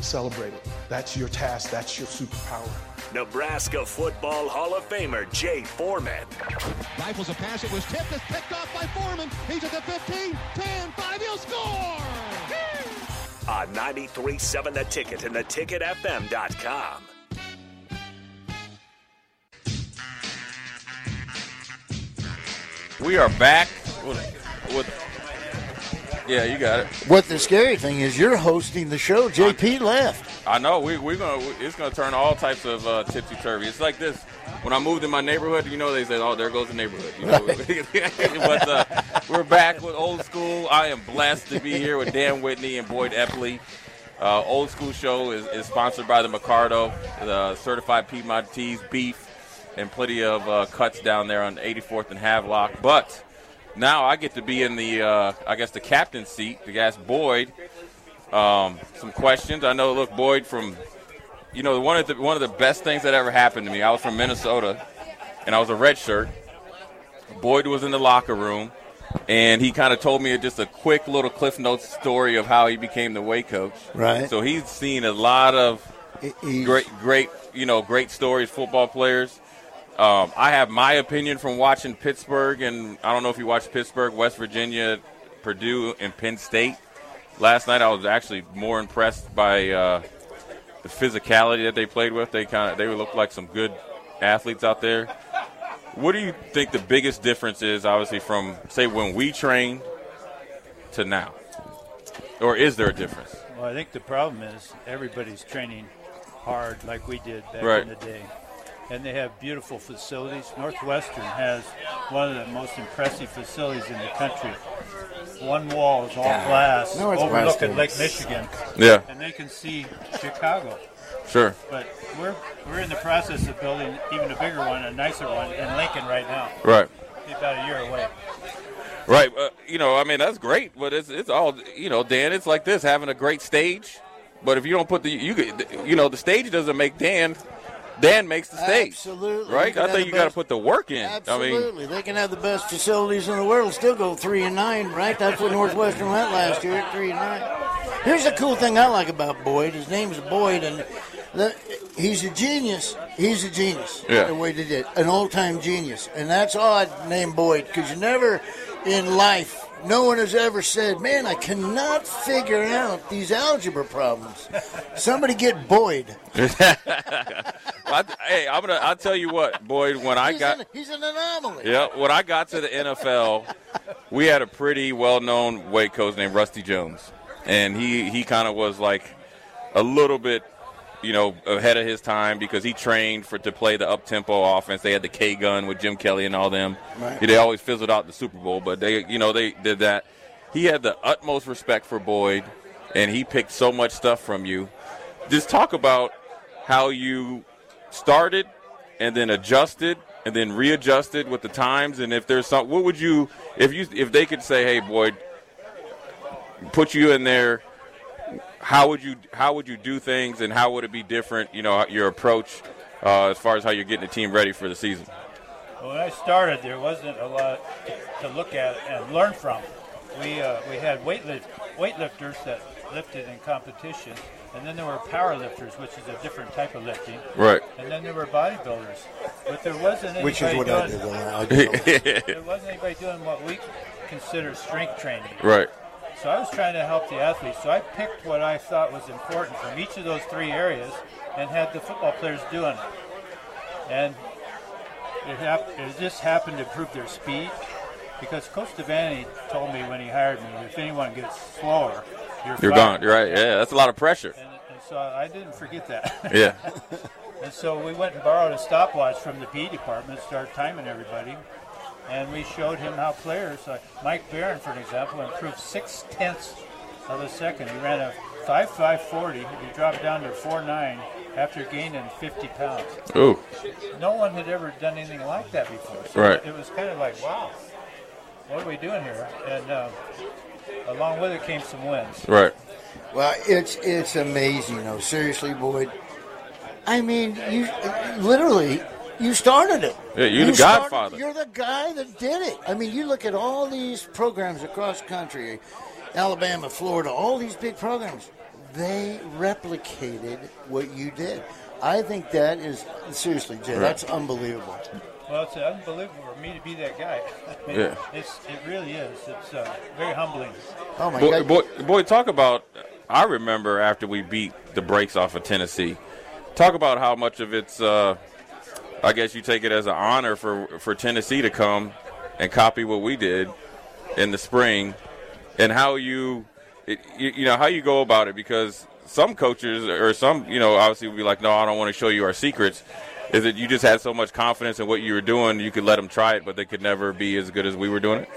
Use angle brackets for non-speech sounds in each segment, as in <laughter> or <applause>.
Celebrate it. That's your task. That's your superpower. Nebraska Football Hall of Famer Jay Foreman. Rifles a pass. It was tipped. It's picked off by Foreman. He's at the 15, 10, 5. He'll score! On 93.7 The Ticket and theticketfm.com. We are back with, with yeah, you got it. What the scary thing is, you're hosting the show. JP left. I know. We, we're gonna. It's gonna turn all types of uh, tipsy turvy. It's like this. When I moved in my neighborhood, you know, they said, "Oh, there goes the neighborhood." You know, <laughs> but uh, we're back with old school. I am blessed to be here with Dan Whitney and Boyd Epley. Uh, old school show is, is sponsored by the Mercado, the certified Piedmontese beef, and plenty of uh, cuts down there on 84th and Havelock. But now I get to be in the, uh, I guess, the captain's seat to ask Boyd um, some questions. I know, look, Boyd from, you know, one of the one of the best things that ever happened to me. I was from Minnesota, and I was a red shirt. Boyd was in the locker room, and he kind of told me just a quick little Cliff Notes story of how he became the way coach. Right. So he's seen a lot of He's- great, great, you know, great stories, football players. Um, I have my opinion from watching Pittsburgh, and I don't know if you watched Pittsburgh, West Virginia, Purdue, and Penn State. Last night, I was actually more impressed by uh, the physicality that they played with. They kind of they looked like some good athletes out there. What do you think the biggest difference is, obviously, from say when we trained to now, or is there a difference? Well, I think the problem is everybody's training hard like we did back Right. in the day. And they have beautiful facilities. Northwestern has one of the most impressive facilities in the country. One wall is all glass overlooking Lake Michigan. Yeah, And they can see Chicago. sure. But we're, we're in the process of building even a bigger one, a nicer one in Lincoln right now. Right. Be about a year away. Right. Uh, you know, I mean, that's great, but it's it's all you know, Dan. It's like this having a great stage, but if you don't put the you you know the stage doesn't make Dan. Dan makes the stage. Absolutely. Right. I think you got to put the work in. I mean, Absolutely, they can have the best facilities in the world, still go three and nine, right? That's what Northwestern went last year, three and nine. Here's the cool thing I like about Boyd. His name's Boyd, and the, he's a genius. He's a genius. Yeah. The way they did, an all-time genius, and that's odd. Name Boyd because you never in life. No one has ever said, "Man, I cannot figure out these algebra problems." Somebody get Boyd. <laughs> I, hey, I'm gonna. I'll tell you what, Boyd. When I got an, he's an anomaly. Yeah, when I got to the NFL, we had a pretty well-known weight coach named Rusty Jones, and he he kind of was like a little bit, you know, ahead of his time because he trained for to play the up-tempo offense. They had the K gun with Jim Kelly and all them. Right. They always fizzled out the Super Bowl, but they, you know, they did that. He had the utmost respect for Boyd, and he picked so much stuff from you. Just talk about how you started and then adjusted and then readjusted with the times and if there's some what would you if you if they could say hey boyd put you in there how would you how would you do things, and how would it be different? You know, your approach uh, as far as how you're getting the team ready for the season. When I started, there wasn't a lot to look at and learn from. We uh, we had weightlift, weightlifters that lifted in competition, and then there were power lifters, which is a different type of lifting. Right. And then there were bodybuilders, but there wasn't anybody Which is what I doing. did. I <laughs> did. there wasn't anybody doing what we consider strength training. Right. So I was trying to help the athletes. So I picked what I thought was important from each of those three areas and had the football players doing it. And it, hap- it just happened to improve their speed because Coach Devaney told me when he hired me, if anyone gets slower, you're, You're gone. You're right. Yeah, that's a lot of pressure. And, and so I didn't forget that. <laughs> Yeah. And so we went and borrowed a stopwatch from the PE department, started timing everybody, and we showed him how players, like Mike Barron, for an example, improved six tenths of a second. He ran a 5.540. He dropped down to 4.9 after gaining 50 pounds. Ooh. No one had ever done anything like that before. So Right. It was kind of like, wow, what are we doing here? And uh, along with it came some wins. Right. Well, it's it's amazing, though. Seriously, Boyd. I mean, you literally you started it. Yeah, you're the started- godfather. You're the guy that did it. I mean, you look at all these programs across the country, Alabama, Florida, all these big programs. They replicated what you did. I think that is seriously, Jay. That's unbelievable. Well, it's unbelievable for me to be that guy. I <laughs> mean, Yeah. it's, it really is. It's uh, very humbling. Oh my Boy, God! boy, boy, talk about. I remember after we beat the brakes off of Tennessee. Talk about how much of it's. Uh, I guess you take it as an honor for for Tennessee to come and copy what we did in the spring, and how you, it, you, you know, how you go about it because some coaches or some, you know, obviously would be like, no, I don't want to show you our secrets. Is that you just had so much confidence in what you were doing, you could let them try it, but they could never be as good as we were doing it.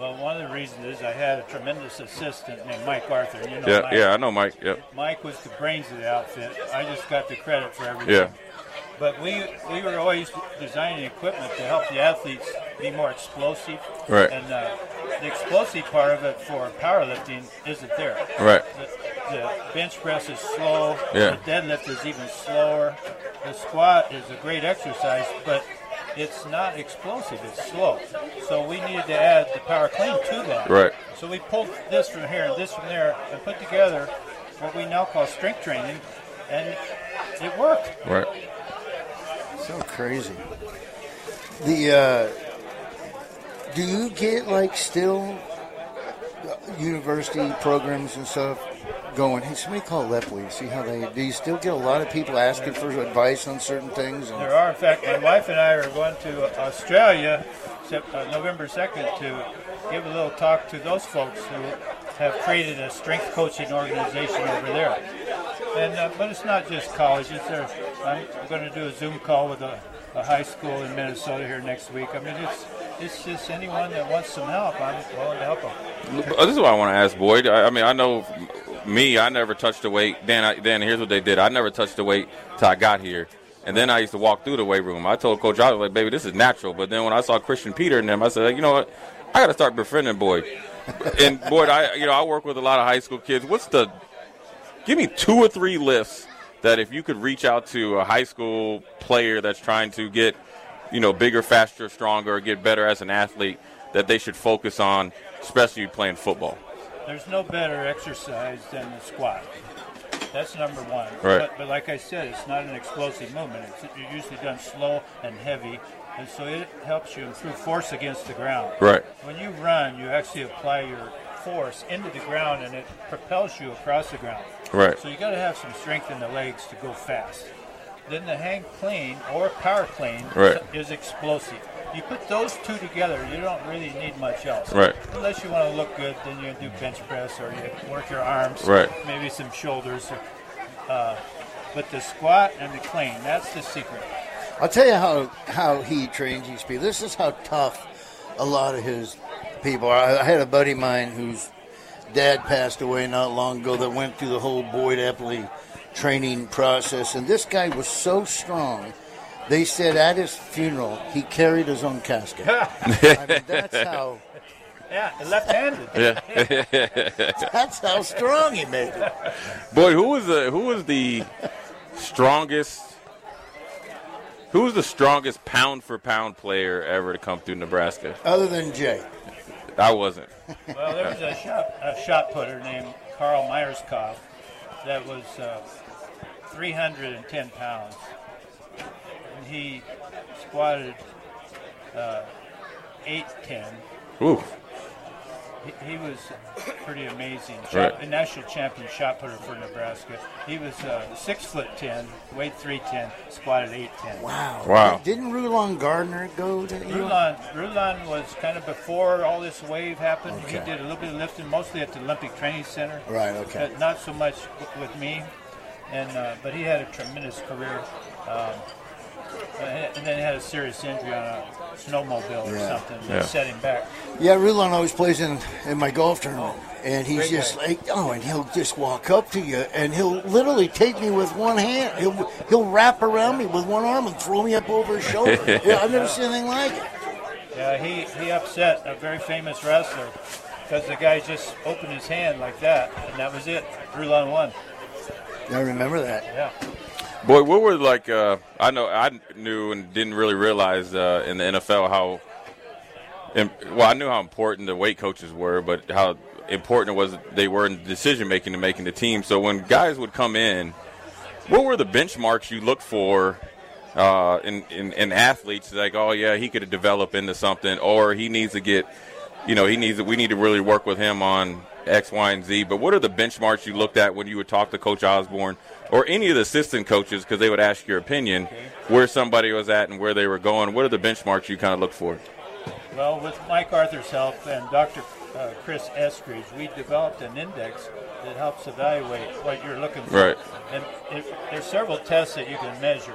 Well, one of the reasons is I had a tremendous assistant named Mike Arthur. You know Yeah, Mike. yeah, I know, Mike. Yep. Mike was the brains of the outfit. I just got the credit for everything. Yeah. But we we were always designing equipment to help the athletes be more explosive. Right. And uh, the explosive part of it for powerlifting isn't there. Right. The, the bench press is slow. Yeah. The deadlift is even slower. The squat is a great exercise, but it's not explosive. It's slow. So we needed to add the power clean to that. Right. So we pulled this from here and this from there and put together what we now call strength training, and it worked. Right. So crazy. The uh, do you get like still university programs and stuff going? Hey, somebody call Epley. See how they. Do you still get a lot of people asking for advice on certain things? And, There are, in fact, my wife and I are going to Australia uh, November 2nd to give a little talk to those folks who have created a strength coaching organization over there. And uh, but it's not just colleges. There, I'm going to do a Zoom call with a, a high school in Minnesota here next week. I mean, it's it's just anyone that wants some help. I'm willing to help them. This is what I want to ask Boyd. I, I mean, I know me. I never touched the weight. Dan, I, Dan, here's what they did. I never touched the weight till I got here, and then I used to walk through the weight room. I told Coach, I was like, "Baby, this is natural." But then when I saw Christian Peter and them, I said, "You know what? I got to start befriending Boyd." and Boyd, I you know I work with a lot of high school kids. What's the give me two or three lists that if you could reach out to a high school player that's trying to get, you know, bigger, faster, stronger, get better as an athlete, that they should focus on, especially playing football. There's no better exercise than the squat. That's number one. Right. But, but like I said, it's not an explosive movement. It's usually done slow and heavy, and so it helps you improve force against the ground. Right. When you run, you actually apply your force into the ground, and it propels you across the ground. Right. So you got to have some strength in the legs to go fast. Then the hang clean or power clean Right. is explosive. You put those two together, you don't really need much else. Right. Unless you want to look good, then you do bench press or you work your arms. Right. Maybe some shoulders. Uh, but the squat and the clean, that's the secret. I'll tell you how how he trains these people. This is how tough a lot of his people are. I had a buddy of mine whose dad passed away not long ago that went through the whole Boyd Epley training process, and this guy was so strong. They said at his funeral he carried his own casket. <laughs> I mean, that's <laughs> how Yeah, left-handed. Yeah. <laughs> That's how strong he made it. Boy, who was the who was the strongest? Who was the strongest pound for pound player ever to come through Nebraska? Other than Jay. I wasn't. Well, there was a shot, a shot putter named Carl Meyerskopf that was uh, 310 pounds. And he squatted uh, 810. Ooh. He, he was pretty amazing. Shot, Right. A national champion shot putter for Nebraska. He was uh, six foot ten, weighed 310, squatted 810. Wow. Wow. Didn't Rulon Gardner go to Rulon, Rulon was kind of before all this wave happened. He did a little bit of lifting, mostly at the Olympic Training Center. Right, okay. But not so much with me. And uh, but he had a tremendous career. Um, and and then he had a serious injury on a snowmobile or Yeah. something Yeah. that set him back. Yeah, Rulon always plays in, in my golf tournament. And he's Great just guy. like, oh, and he'll just walk up to you and he'll literally take me with one hand. He'll, he'll wrap around me with one arm and throw me up over his shoulder. <laughs> yeah, I've never seen anything like it. Yeah, he, he upset a very famous wrestler because the guy just opened his hand like that, and that was it. Rulon won. I remember that. Yeah. Boy, what were like? Uh, I know I knew and didn't really realize uh, in the NFL how. Well, I knew how important the weight coaches were, but how important it was they were in decision making and making the team. So when guys would come in, what were the benchmarks you looked for uh, in, in in athletes? Like, oh yeah, he could develop into something, or he needs to get, you know, he needs. We need to really work with him on X, Y, and Z. But what are the benchmarks you looked at when you would talk to Coach Osborne or any of the assistant coaches because they would ask your opinion where somebody was at and where they were going? What are the benchmarks you kind of look for? Well, with Mike Arthur's help and Dr. Uh, Chris Eskridge, we developed an index that helps evaluate what you're looking for. Right. And it, there's several tests that you can measure,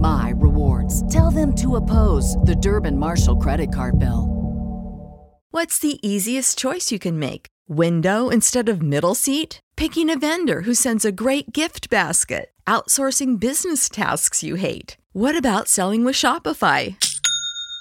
my rewards. Tell them to oppose the Durbin Marshall credit card bill. What's the easiest choice you can make? Window instead of middle seat? Picking a vendor who sends a great gift basket? Outsourcing business tasks you hate? What about selling with Shopify?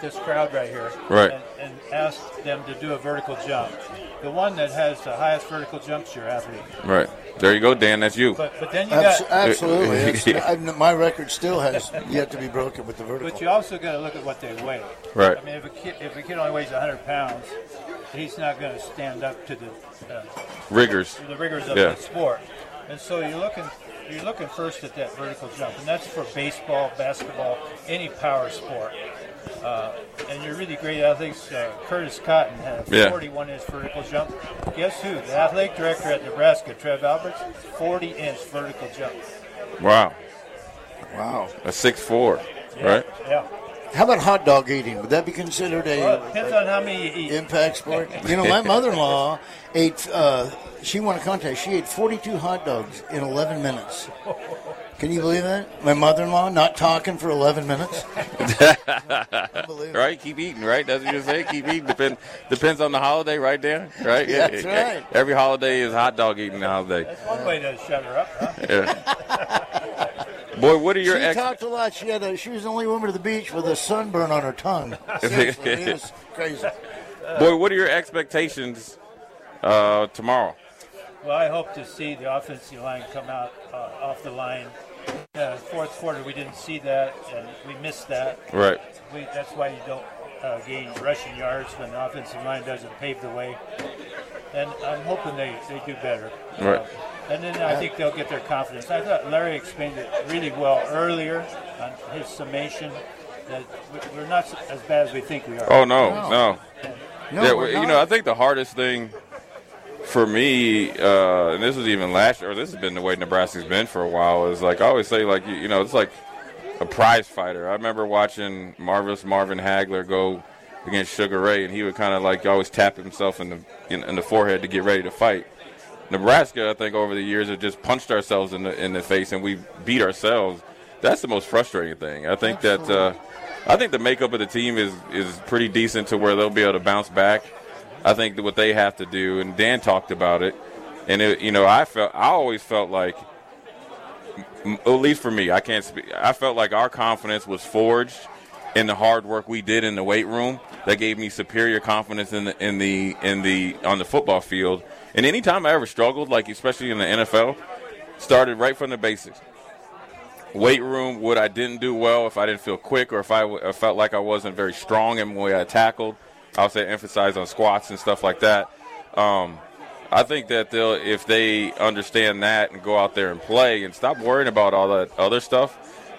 This crowd right here Right. and, and ask them to do a vertical jump. The one that has the highest vertical jumps your athlete. Right there, you go, Dan. That's you. But but then you Abs- got absolutely. <laughs> It's- I've- my record still has yet to be broken with the vertical. but you also got to look at what they weigh. Right. I mean, if a kid if a kid only weighs 100 pounds, he's not going to stand up to the uh, Riggers. the rigors of Yeah. the sport. And so you're looking you're looking first at that vertical jump, and that's for baseball, basketball, any power sport. Uh, and you're really great athletes. Uh, Curtis Cotton had a Yeah. 41 inch vertical jump. Guess who? The athletic director at Nebraska, Trev Alberts, 40 inch vertical jump. Wow, Wow. a six four, right? Yeah. How about hot dog eating? Would that be considered a, Well, it depends on how many you eat. impact sport? <laughs> You know, my mother-in-law ate. Uh, she won a contest. She ate 42 hot dogs in 11 minutes. <laughs> Can you believe that? My mother-in-law not talking for 11 minutes. <laughs> Right, keep eating. Right, that's what you say. Keep eating. Depend, depends on the holiday, right, Dan? Right. Yeah, that's right. Every holiday is hot dog eating holiday. That's one way to shut her up. Huh? Yeah. Boy, what are your she ex- talked a lot. She had a, she was the only woman to the beach with a sunburn on her tongue. <laughs> Seriously, it was crazy. boy? What are your expectations Uh, tomorrow. Well, I hope to see the offensive line come out uh, off the line. Uh, fourth quarter, we didn't see that, and we missed that. Right. We, that's why you don't uh, gain rushing yards when the offensive line doesn't pave the way. And I'm hoping they, they do better. Right. Uh, and then I think they'll get their confidence. I thought Larry explained it really well earlier on his summation that we- we're not as bad as we think we are. Oh no, no. No, yeah, we're well, you know, I think the hardest thing for me, uh, and this was even last year, or this has been the way Nebraska's been for a while, is like I always say, like you, you know, it's like a prize fighter. I remember watching Marvelous Marvin Hagler go against Sugar Ray, and he would kind of like always tap himself in the in, in the forehead to get ready to fight. Nebraska, I think, over the years have just punched ourselves in the in the face, and we beat ourselves. That's the most frustrating thing. I think that uh, I think the makeup of the team is is pretty decent to where they'll be able to bounce back. I think that what they have to do, and Dan talked about it, and it, you know, I felt I always felt like, at least for me, I can't speak. I felt like our confidence was forged in the hard work we did in the weight room. That gave me superior confidence in the in the in the on the football field. And anytime I ever struggled, like especially in the NFL, started right from the basics. Weight room, what I didn't do well, if I didn't feel quick or if I, felt like I wasn't very strong in the way I tackled, I'll say emphasize on squats and stuff like that. Um, I think that they'll, if they understand that and go out there and play and stop worrying about all that other stuff,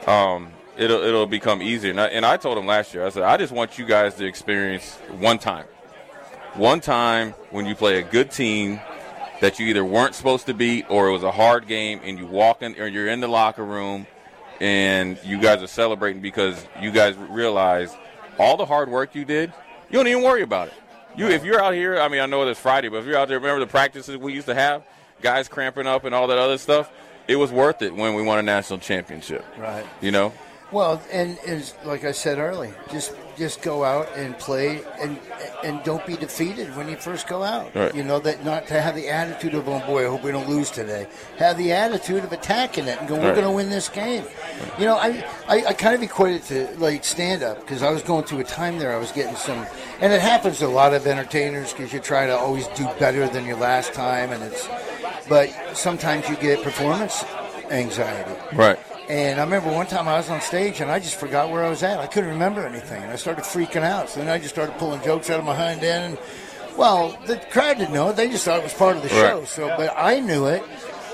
um, it'll it'll become easier. And I, and I told them last year, I said, I just want you guys to experience one time, one time when you play a good team that you either weren't supposed to beat or it was a hard game and you walk in or you're in the locker room and you guys are celebrating because you guys realize all the hard work you did, you don't even worry about it. You, if you're out here, I mean, I know it's Friday, but if you're out there, remember the practices we used to have, guys cramping up and all that other stuff. It was worth it when we won a national championship. Right. You know, Well, and is like I said earlier, just just go out and play, and and don't be defeated when you first go out. Right. You know that not to have the attitude of, oh boy, I hope we don't lose today. Have the attitude of attacking it and going, we're Right. going to win this game. You know, I I, I kind of equate it to like stand up because I was going through a time there. I was getting some, and it happens to a lot of entertainers because you try to always do better than your last time, and it's, but sometimes you get performance anxiety. right? And I remember one time I was on stage and I just forgot where I was at. I couldn't remember anything. And I started freaking out. So then I just started pulling jokes out of my hind end. And, well, the crowd didn't know it. They just thought it was part of the show. So, but I knew it.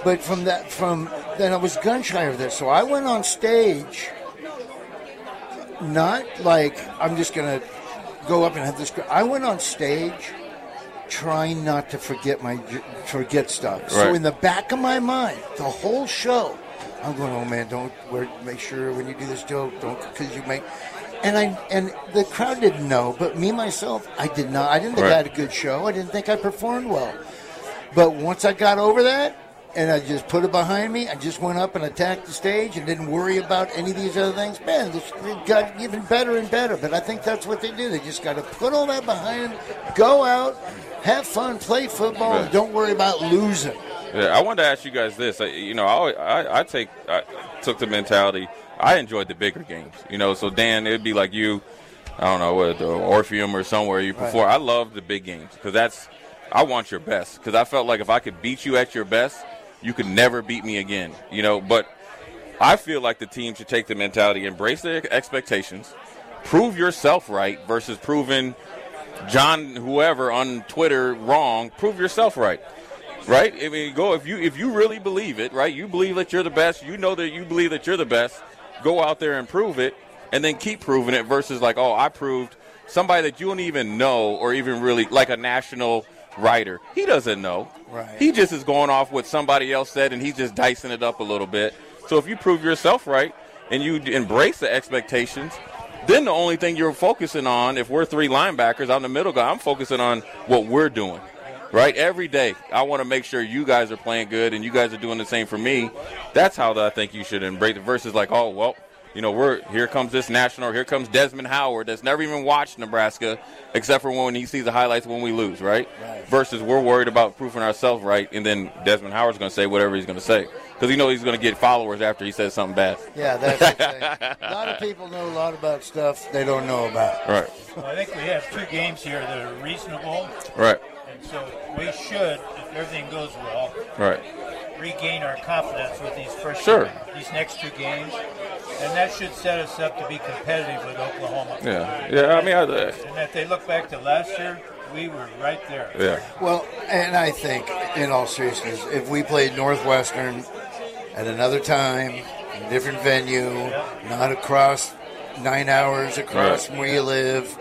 But from that, from then I was gun shy of this. So I went on stage, not like I'm just going to go up and have this. I went on stage trying not to forget my forget stuff. So in the back of my mind, the whole show, I'm going, oh man, don't wear, make sure when you do this joke, don't because you make. And I and the crowd didn't know, but me myself, I did not. I didn't think I had a good show. I didn't think I performed well. But once I got over that, and I just put it behind me, I just went up and attacked the stage and didn't worry about any of these other things. Man, this, it got even better and better. But I think that's what they do. They just got to put all that behind them, go out, have fun, play football, and don't worry about losing. Yeah, I wanted to ask you guys this. I, you know, I, I, I take, I took the mentality. I enjoyed the bigger games. You know, so Dan, it'd be like you. I don't know what the Orpheum or somewhere you perform. I love the big games because that's. I want your best because I felt like if I could beat you at your best, you could never beat me again. You know, but I feel like the team should take the mentality, embrace their expectations, prove yourself right versus proving John whoever on Twitter wrong. Prove yourself right right? I mean, go if you if you really believe it, right? You believe that you're the best. You know that you believe that you're the best. Go out there and prove it, and then keep proving it. Versus like, oh, I proved somebody that you don't even know or even really like a national writer. He doesn't know. Right. He just is going off what somebody else said, and he's just dicing it up a little bit. So if you prove yourself right and you embrace the expectations. Then the only thing you're focusing on, if we're three linebackers, I'm the middle guy. I'm focusing on what we're doing right? Every day, I want to make sure you guys are playing good and you guys are doing the same for me. That's how I think you should embrace it. Versus like, oh well, you know, we're here comes this national, here comes Desmond Howard that's never even watched Nebraska except for when he sees the highlights when we lose, right? Versus we're worried about proving ourselves right, and then Desmond Howard's going to say whatever he's going to say because he knows he's going to get followers after he says something bad. Yeah, that's the thing. <laughs> a lot of people know a lot about stuff they don't know about. Right. Well, I think we have two games here that are reasonable, Right. And And so we should, if everything goes well, Right. regain our confidence with these first Sure. these next two games, and that should set us up to be competitive with Oklahoma. Yeah. Yeah. I mean, I, uh, And if they look back to last year, we were right there. yeah. Well, and I think, in all seriousness, if we played Northwestern at another time, a different venue, not across nine hours across Right. from where you live,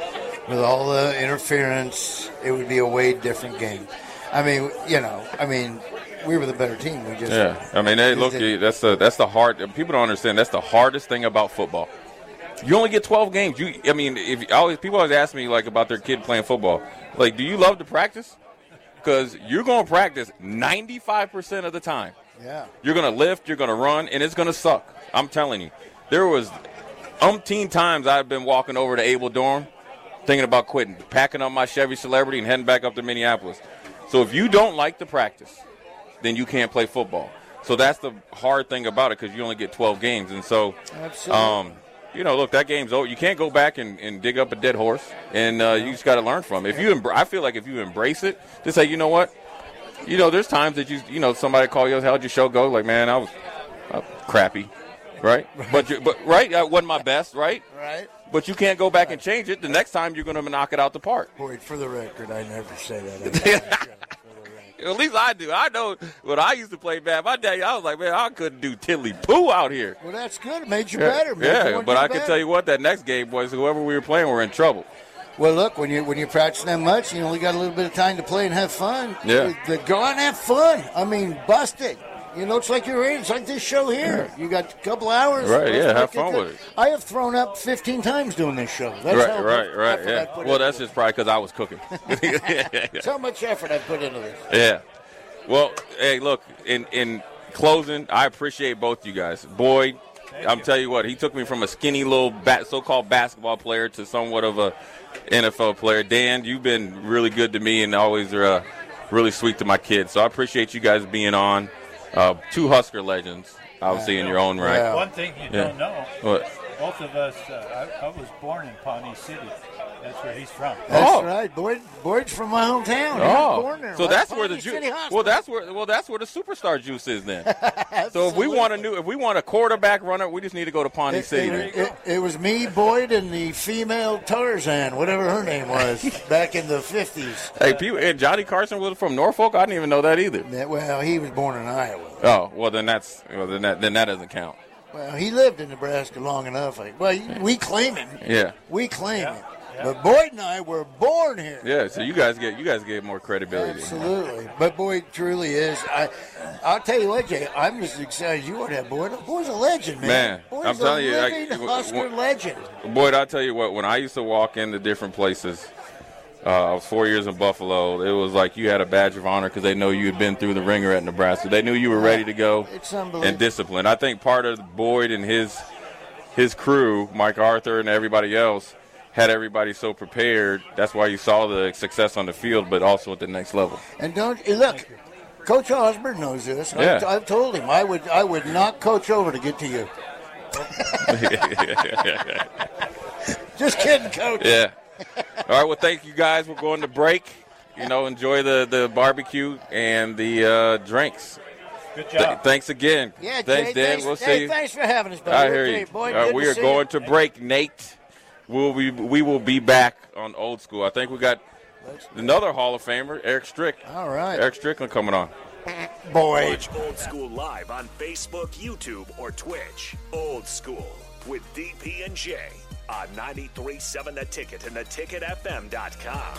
with all the interference, it would be a way different game. I mean, you know, I mean, we were the better team. We just Yeah, I mean, hey, look, that's the that's the hard. People don't understand. That's the hardest thing about football. You only get 12 games. You, I mean, if I always people always ask me like about their kid playing football. Like, do you love to practice? Because you're going to practice 95 percent of the time. yeah. You're going to lift, you're going to run, and it's going to suck. I'm telling you. There was umpteen times I've been walking over to Abel Dorm thinking about quitting, packing up my Chevy Celebrity and heading back up to Minneapolis. So if you don't like the practice, then you can't play football. So that's the hard thing about it because you only get 12 games. And so, um, you know, look, that game's over. You can't go back and, and dig up a dead horse, and uh, you just got to learn from it. If you, embr- I feel like if you embrace it, just say, you know what, you know, there's times that you, you know, somebody call you, how'd your show go? Like, man, I was uh, crappy, right? But, you, but right, I wasn't my best, right? Right. But you can't go back and change it. The next time you're going to knock it out the park. Wait, for the record, I never say that. <laughs> At least I do. I know when I used to play bad. My dad, I was like, man, I couldn't do tiddly poo out here. well, that's good. It made you Yeah, better. Made yeah, but I can better. tell you what, that next game, boys, whoever we were playing, were in trouble. Well, look, when you when you practice that much, you only got a little bit of time to play and have fun. Yeah. Go out and have fun. I mean, bust it. You know, it's like you're. It's like this show here. You got a couple hours. Right, yeah, have fun with it. I have thrown up 15 times doing this show. That's right, how right, much right. Yeah. Well, that's this. just probably because I was cooking. <laughs> <laughs> That's how much effort I put into this. yeah. Well, hey, look. In in closing, I appreciate both you guys. Boyd, I'm telling you what, he took me from a skinny little bat, so-called basketball player to somewhat of a NFL player. Dan, you've been really good to me and always are uh, really sweet to my kids. So I appreciate you guys being on. Uh, two Husker legends, obviously in your own right. Yeah. One thing you Yeah. don't know, What? both of us, uh, I, I was born in Pawnee City. That's where he's from. That's Oh. right. Boyd, Boyd's from my hometown. He was Oh, born there. so right? that's where the juice. Well, that's where. Well, that's where the superstar juice is then. <laughs> so if we want a new, if we want a quarterback runner, we just need to go to Pawnee It, City. it, it- it was me, Boyd, and the female Tarzan, whatever her name was, <laughs> back in the 50s. Hey, people, and Johnny Carson was from Norfolk. I didn't even know that either. That- Well, he was born in Iowa. Oh, well then that's well then that then that doesn't count. Well, he lived in Nebraska long enough. Like, well, we claim him. Yeah, We claim him. But Boyd and I were born here. yeah. So you guys get you guys get more credibility. Absolutely. But Boyd truly is. I, I'll tell you what, Jay, I'm as excited as you are to have Boyd. Boyd's a legend, man. Man, Boyd's I'm telling a you, I- living w- Husker w- legend. Boyd, I'll tell you what, when I used to walk into different places, uh, I was four years in Buffalo. It was like you had a badge of honor because they know you had been through the ringer at Nebraska. They knew you were ready to go It's unbelievable. and disciplined. I think part of Boyd and his his crew, Mike Arthur and everybody else, had everybody so prepared. That's why you saw the success on the field, but also at the next level. And don't look, Coach Osborne knows this. Yeah. I've, I've told him I would I would knock Coach over to get to you. <laughs> Just kidding, Coach. Yeah. All right. Well, thank you guys. We're going to break. You know, enjoy the, the barbecue and the uh, drinks. Good Th- job. thanks again. Yeah, thanks, Jay, Dan. thanks, we'll hey, see you. thanks for having us, buddy. I We're hear you. Boy, All right, we are going you. to break, Nate. We'll be, we will be back on old school. I think we got another Hall of Famer, Eric Strick. All right. Erick Strickland coming on. Boy. Watch Old School live on Facebook, YouTube, or Twitch. Old School with DP and J on 93.7 The Ticket and theticketfm.com.